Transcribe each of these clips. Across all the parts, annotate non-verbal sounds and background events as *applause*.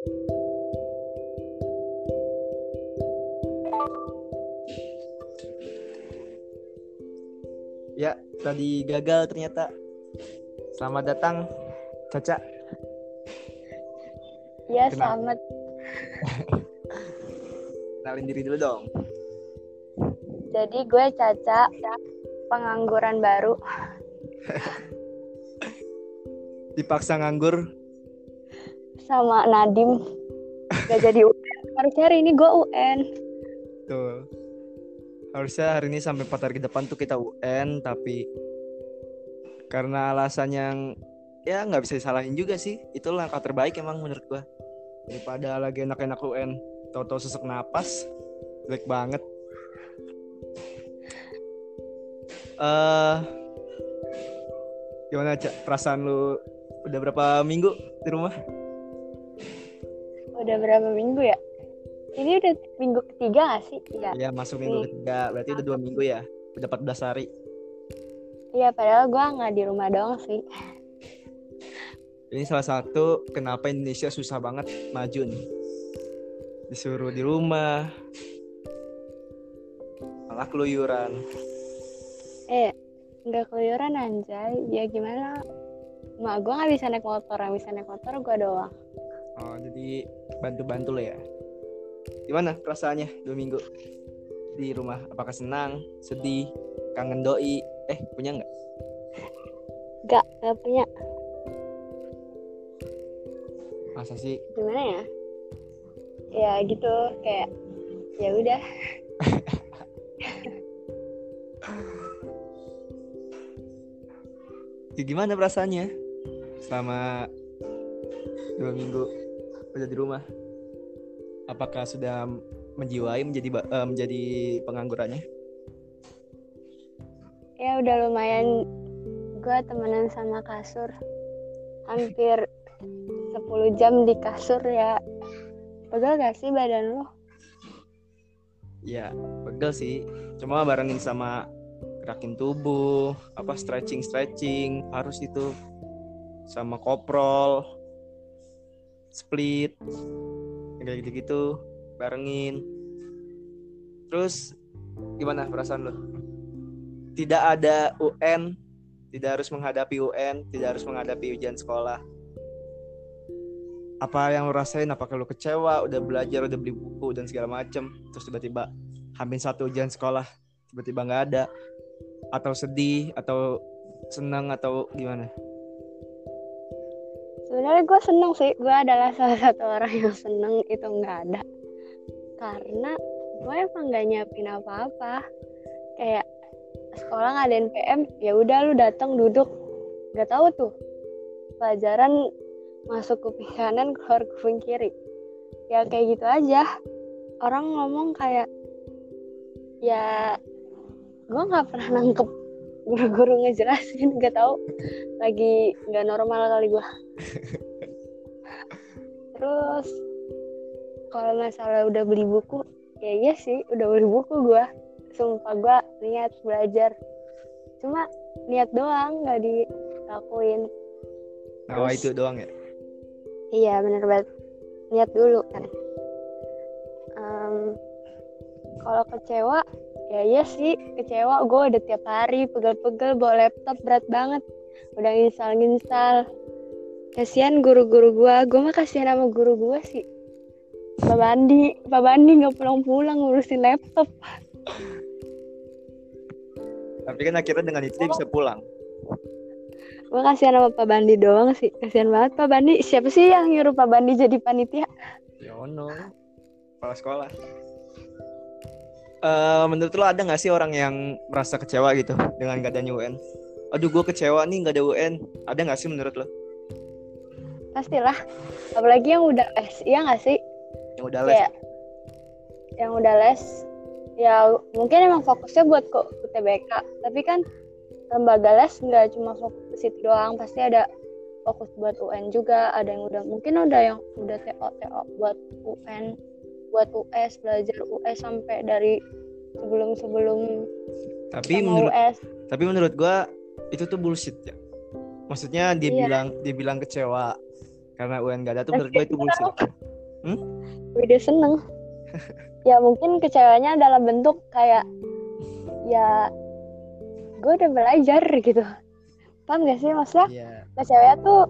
Ya, tadi gagal ternyata. Selamat datang, Caca. Ya, Kenapa? selamat. *laughs* Kenalin diri dulu dong. Jadi gue Caca, pengangguran baru. Dipaksa nganggur. Sama Nadim. Gak jadi UN. Harusnya hari ini gue UN. Tuh. Harusnya hari ini sampai 4 hari ke depan tuh kita UN, tapi karena alasan yang ya nggak bisa disalahin juga sih. Itu langkah terbaik emang menurut gua. Daripada lagi enak-enak UN, tahu-tahu sesek napas, jelek banget. Eh gimana Cak? Perasaan lu udah berapa minggu di rumah? Udah berapa minggu ya? Ini udah minggu ketiga gak sih? Iya. Iya masuk minggu ketiga, berarti udah dua minggu ya, udah 14 hari. Iya, padahal gue nggak di rumah doang sih. Ini salah satu kenapa Indonesia susah banget maju nih. Disuruh di rumah, malah keluyuran. Eh, nggak keluyuran anjay. Ya gimana? Mak gue nggak bisa naik motor, yang bisa naik motor gue doang. Oh, jadi bantu-bantu lo ya. Gimana perasaannya dua minggu di rumah? Apakah senang, sedih, kangen doi? Eh, punya nggak? Gak, gak punya. Masa sih? Gimana ya? Ya gitu, kayak ya udah. *laughs* Ya, gimana perasaannya selama dua minggu udah di rumah? Apakah sudah menjiwai menjadi eh, menjadi penganggurannya? Ya udah lumayan gue temenan sama kasur hampir 10 jam di kasur ya pegel gak sih badan lo? Ya, pegel sih. Cuma barengin sama gerakin tubuh, apa stretching stretching harus itu sama koprol, split, kayak gitu-gitu barengin. Terus gimana perasaan lo? Tidak ada UN, tidak harus menghadapi UN, tidak harus menghadapi ujian sekolah. Apa yang lo rasain? Apakah lo kecewa? Udah belajar, udah beli buku dan segala macem. Terus tiba-tiba hampir satu ujian sekolah tiba-tiba nggak ada atau sedih atau senang atau gimana Sebenarnya gue seneng sih, gue adalah *laughs* salah satu orang yang seneng. Itu nggak ada. Karena gue emang gak nyiapin apa-apa. Kayak sekolah ngadain PM ya udah lu datang duduk. Nggak tahu tuh. Pelajaran masuk kuping kanan keluar kuping kiri. Ya kayak gitu aja. Orang ngomong kayak ya gue nggak pernah nangkep guru-guru ngejelasin nggak tahu. Lagi nggak normal kali gue terus kalau masalah udah beli buku ya iya sih udah beli buku gue sumpah gue niat belajar. Cuma niat doang nggak dilakuin. Terus- itu doang ya? Iya bener banget. Niat dulu kan Kalau kecewa Ya iya sih Kecewa. Gue udah tiap hari Pegel-pegel bawa laptop berat banget. Udah nginstal-nginstal. Kasihan guru-guru gue Gue mah kasihan sama guru gue sih. Pak Bandi Pak Bandi gak pulang-pulang ngurusin laptop. Tapi kan akhirnya dengan itu dia bisa pulang. Gue kasihan sama Pak Bandi doang sih. Kasihan banget Pak Bandi. Siapa sih yang nyuruh Pak Bandi jadi panitia? Ya ono. Kepala sekolah Eh menurut lo ada nggak sih orang yang merasa kecewa gitu dengan gak adanya UN aduh gue kecewa nih nggak ada UN ada nggak sih menurut lo? Pastilah. Apalagi yang udah les Iya gak sih? Yang udah les. Kayak yang udah les ya mungkin emang fokusnya buat ke UTBK tapi kan lembaga les nggak cuma fokus ke situ doang pasti ada fokus buat UN juga. Ada yang udah mungkin udah yang udah TO TO buat UN buat US belajar US sampai dari sebelum sebelum tapi menurut US tapi menurut gue itu tuh bullshit ya maksudnya dia Iya. bilang dia bilang kecewa karena UN gak ada tuh menurut gue itu bullshit Hmm? Udah seneng. *laughs* ya mungkin kecewanya dalam bentuk kayak ya gue udah belajar gitu. Paham gak sih maksudnya? Iya. Kecewanya tuh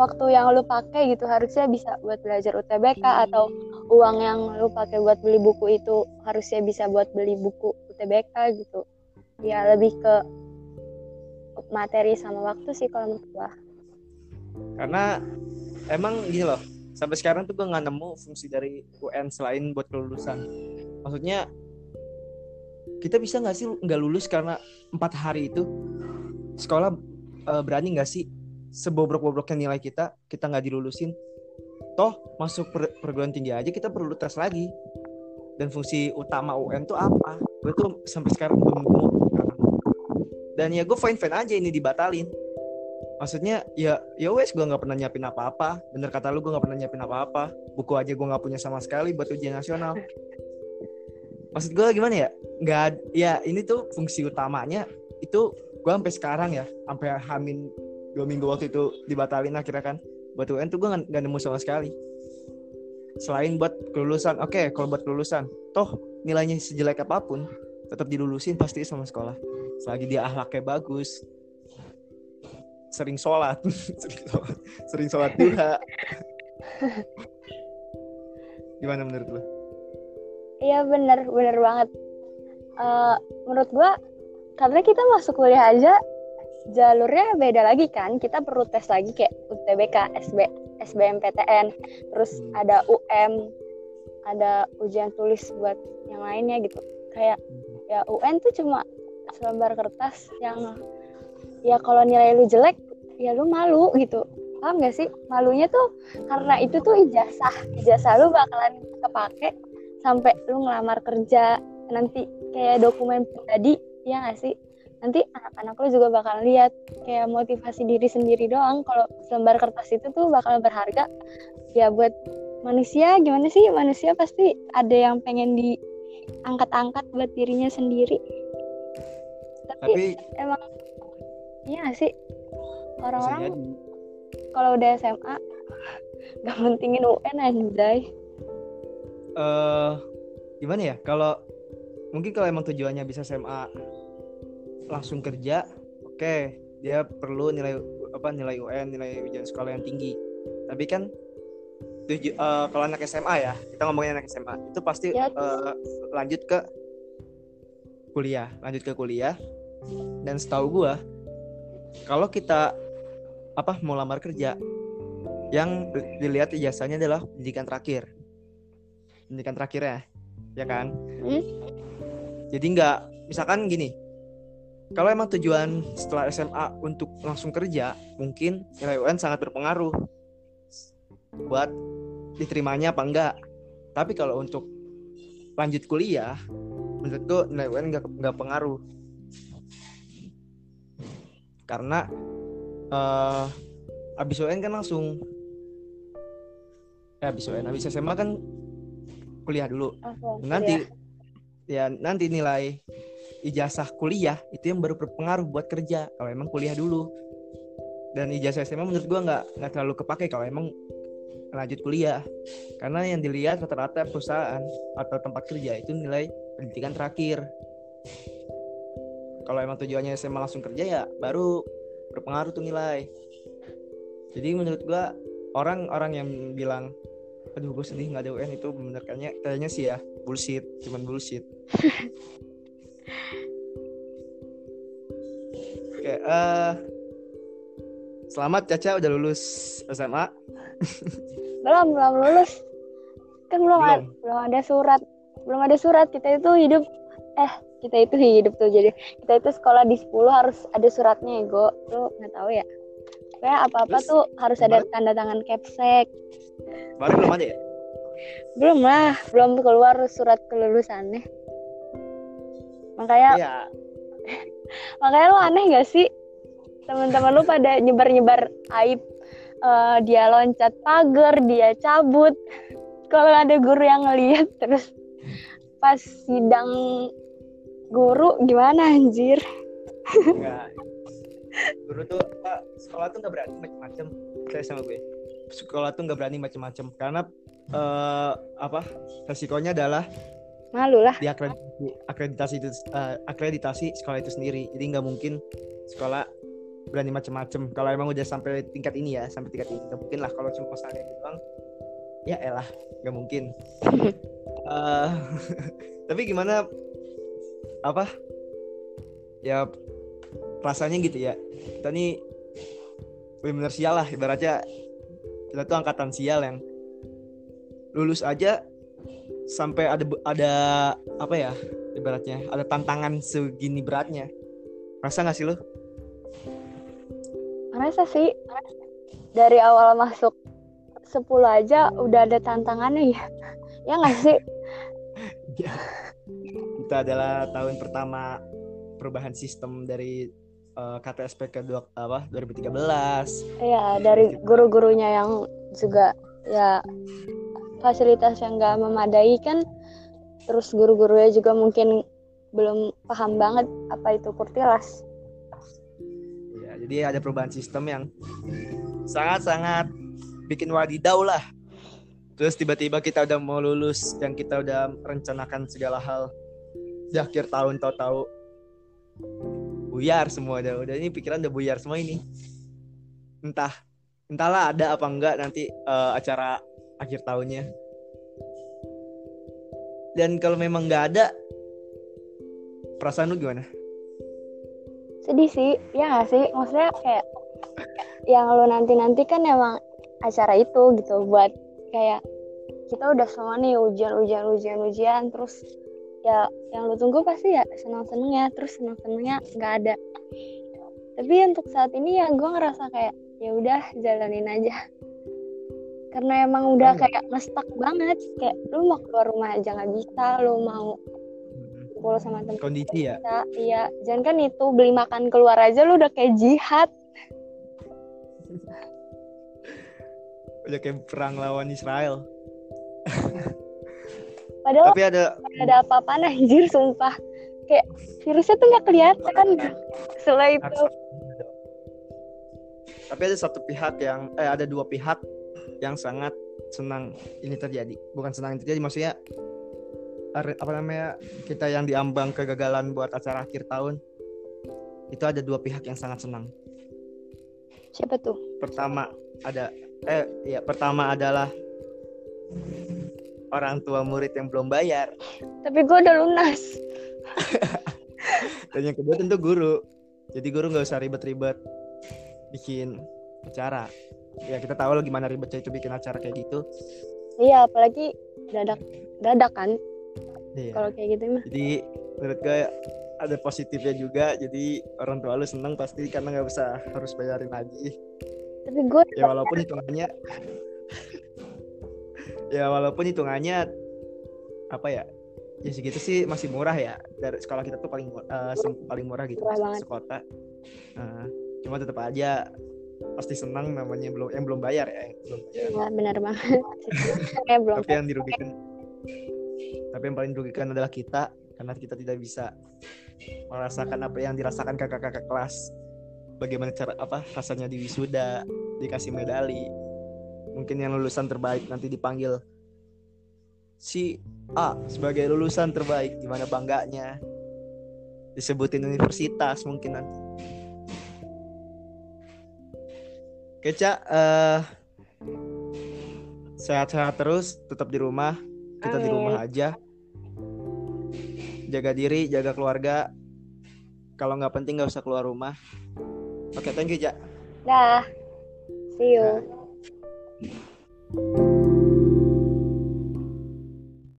waktu yang lu pakai gitu harusnya bisa buat belajar UTBK atau uang yang lu pakai buat beli buku itu harusnya bisa buat beli buku UTBK gitu. Ya lebih ke materi sama waktu sih kalau menurut gua. Karena emang gini loh, sampai sekarang tuh gue nggak nemu fungsi dari UN selain buat kelulusan. Maksudnya kita bisa nggak sih nggak lulus karena empat hari itu? Sekolah eh, berani nggak sih sebobrok-bobroknya nilai kita kita nggak dilulusin toh masuk per- perguruan tinggi aja kita perlu tes lagi. Dan fungsi utama UN tuh apa? Gue tuh sampai sekarang belum nemu. Dan ya gue fine fine aja ini dibatalin. Maksudnya ya ya wes gue nggak pernah nyiapin apa-apa. Bener kata lu gue nggak pernah nyiapin apa-apa. Buku aja gue nggak punya sama sekali buat ujian nasional. Maksud gue gimana ya? Nggak ya ini tuh fungsi utamanya itu gue sampai sekarang ya sampai hamin dua minggu waktu itu dibatalin akhirnya kan buat UN tuh gue nggak nggak nemu sama sekali. Selain buat kelulusan oke kalau buat kelulusan toh nilainya sejelek apa pun tetap dilulusin pasti sama sekolah. Selagi dia ahlaknya bagus sering sholat *laughs* sering sholat sering gimana menurut lo iya bener bener banget. Eh, menurut gua karena kita masuk kuliah aja jalurnya beda lagi kan? Kita perlu tes lagi kayak UTBK SB SBMPTN terus Hmm. ada UM ada ujian tulis buat yang lainnya gitu. Kayak ya UN tuh cuma selembar kertas yang ya kalau nilai lu jelek ya lu malu gitu. Paham gak sih? Malunya tuh karena itu tuh ijazah. Ijazah lu bakalan kepake sampai lu ngelamar kerja. Nanti kayak dokumen pribadi ya gak sih nanti anak-anak lu juga bakal lihat kayak motivasi diri sendiri doang. Kalau selembar kertas itu tuh bakal berharga. Ya buat manusia gimana sih? Manusia pasti ada yang pengen diangkat-angkat buat dirinya sendiri. Tapi, tapi emang iya sih? Orang-orang kalau udah SMA *laughs* gak mentingin UN anjay. Eh gimana ya? Kalau mungkin kalau emang tujuannya bisa SMA langsung kerja oke dia perlu nilai apa nilai UN nilai ujian sekolah yang tinggi tapi kan tuju, eh, kalau anak SMA ya kita ngomongin anak SMA itu pasti Ya. eh, lanjut ke kuliah lanjut ke kuliah dan setahu gua kalau kita apa mau lamar kerja yang dilihat ijazahnya adalah pendidikan terakhir pendidikan terakhirnya ya kan Hmm. jadi nggak misalkan gini kalau emang tujuan setelah SMA untuk langsung kerja mungkin nilai UN sangat berpengaruh. Buat diterimanya apa enggak. Tapi kalau untuk lanjut kuliah menurutku nilai UN nggak nggak pengaruh. Karena eh abis UN kan langsung eh abis UN abis SMA kan kuliah dulu. Langsung nanti kuliah. ya nanti nilai ijazah kuliah itu yang baru berpengaruh buat kerja kalau emang kuliah dulu. Dan ijazah SMA menurut gua nggak nggak terlalu kepake kalau emang lanjut kuliah. Karena yang dilihat rata-rata perusahaan atau tempat kerja itu nilai pendidikan terakhir. Kalau emang tujuannya SMA langsung kerja ya baru berpengaruh tuh nilai. Jadi menurut gua orang-orang yang bilang aduh gue sedih nggak ada UN itu bener kayaknya kayaknya sih ya bullshit cuman bullshit *laughs* oke eh selamat Caca udah lulus SMA belum belum lulus. Kan belum Belum. ada belum ada surat. Belum ada surat. Kita itu hidup eh kita itu hidup tuh. Jadi kita itu sekolah di 10 harus ada suratnya ego. Lu nggak tahu ya? Kayak apa apa Terus, tuh harus ada kemarin- tanda tangan capsek. Baru belum ada ya? Belum lah. Belum keluar surat kelulusannya makanya iya. *laughs* makanya lu aneh gak sih? Teman-teman lu pada nyebar-nyebar aib Eh, dia loncat pagar dia cabut. *laughs* Kalau ada guru yang ngeliat terus pas sidang guru gimana anjir? Enggak. Guru tuh apa sekolah tuh nggak berarti macam-macam saya sama gue. Sekolah tuh nggak berani macam-macam karena eh, apa resikonya adalah malu lah. Di akreditasi akreditasi itu eh, akreditasi sekolah itu sendiri. Jadi nggak mungkin sekolah berani macam-macam kalau emang udah sampai tingkat ini ya sampai tingkat ini nggak mungkin lah. Kalau cuma gitu doang ya elah nggak mungkin. *laughs* Eh, *laughs* tapi gimana apa? Ya rasanya gitu ya. Kita nih benar sial lah ibaratnya kita tuh angkatan sial yang lulus aja sampai ada ada apa ya ibaratnya ada tantangan segini beratnya. Rasa nggak sih lo Rasa sih. Dari awal masuk 10 aja udah ada tantangannya ya. *laughs* Ya nggak sih? *laughs* kita adalah tahun pertama perubahan sistem dari eh, KTSP ke dua, apa 2013 Iya, dari guru-gurunya yang juga ya fasilitas yang nggak memadai kan. Terus guru-gurunya juga mungkin belum paham banget apa itu kurtilas. ya jadi ada perubahan sistem yang sangat-sangat bikin wadidau lah terus tiba-tiba kita udah mau lulus yang kita udah rencanakan segala hal di akhir tahun tahu-tahu buyar semua udah udah ini pikiran udah buyar semua ini entah entahlah ada apa enggak nanti eh, acara akhir tahunnya dan kalau memang nggak ada perasaan lu gimana Sedih sih, ya nggak sih? Maksudnya kayak yang lo nanti-nanti kan emang acara itu gitu buat kayak kita udah semua nih ujian-ujian ujian-ujian terus ya yang lo tunggu pasti ya senang-senangnya terus senang-senangnya nggak ada. Tapi untuk saat ini ya gue ngerasa kayak ya udah jalanin aja. Karena emang udah kayak ngestak banget. Kayak lu mau keluar rumah aja nggak bisa, lu mau kumpul sama temen kondisi ya? bisa. Iya. Jangan kan itu beli makan keluar aja lu udah kayak jihad. *laughs* Udah kayak perang lawan Israel. *laughs* Padahal tapi ada ada apa-apaan anjir sumpah. Kayak virusnya tuh nggak kelihatan. Setelah itu. Tapi ada satu pihak yang eh ada dua pihak yang sangat senang ini terjadi. Bukan senang terjadi maksudnya are- apa namanya kita yang diambang kegagalan buat acara akhir tahun itu ada dua pihak yang sangat senang. Siapa tuh? Pertama ada eh ya pertama adalah orang tua murid yang belum bayar. Tapi gue udah lunas. *laughs* Dan yang kedua tentu guru. Jadi guru nggak usah ribet-ribet bikin acara ya kita tahu lah gimana ribetnya itu bikin acara kayak gitu. Iya apalagi dadak dadak kan Iya. kalau kayak gitu mah. Jadi menurut gue ada positifnya juga. Jadi orang tua lu seneng pasti karena nggak usah harus bayarin lagi. Tapi gue ya walaupun hitungannya ya walaupun hitungannya apa ya? Ya segitu sih masih murah ya. Dari sekolah kita tuh paling mu- eh, sem- paling murah gitu Murah sekota. Nah, cuma tetap aja pasti senang namanya belum yang belum bayar ya yang belum bayar. ya, benar banget. *laughs* Belum tapi yang dirugikan tapi yang paling dirugikan adalah kita karena kita tidak bisa merasakan apa yang dirasakan kakak-kakak kelas. Bagaimana cara apa rasanya di wisuda dikasih medali. Mungkin yang lulusan terbaik nanti dipanggil si A sebagai lulusan terbaik gimana bangganya? Disebutin universitas mungkin nanti Keca eh sehat-sehat terus tetap di rumah. Kita di rumah aja. Jaga diri jaga keluarga. Kalau nggak penting nggak usah keluar rumah. Oke thank you Cak. Dah. See you. Dah.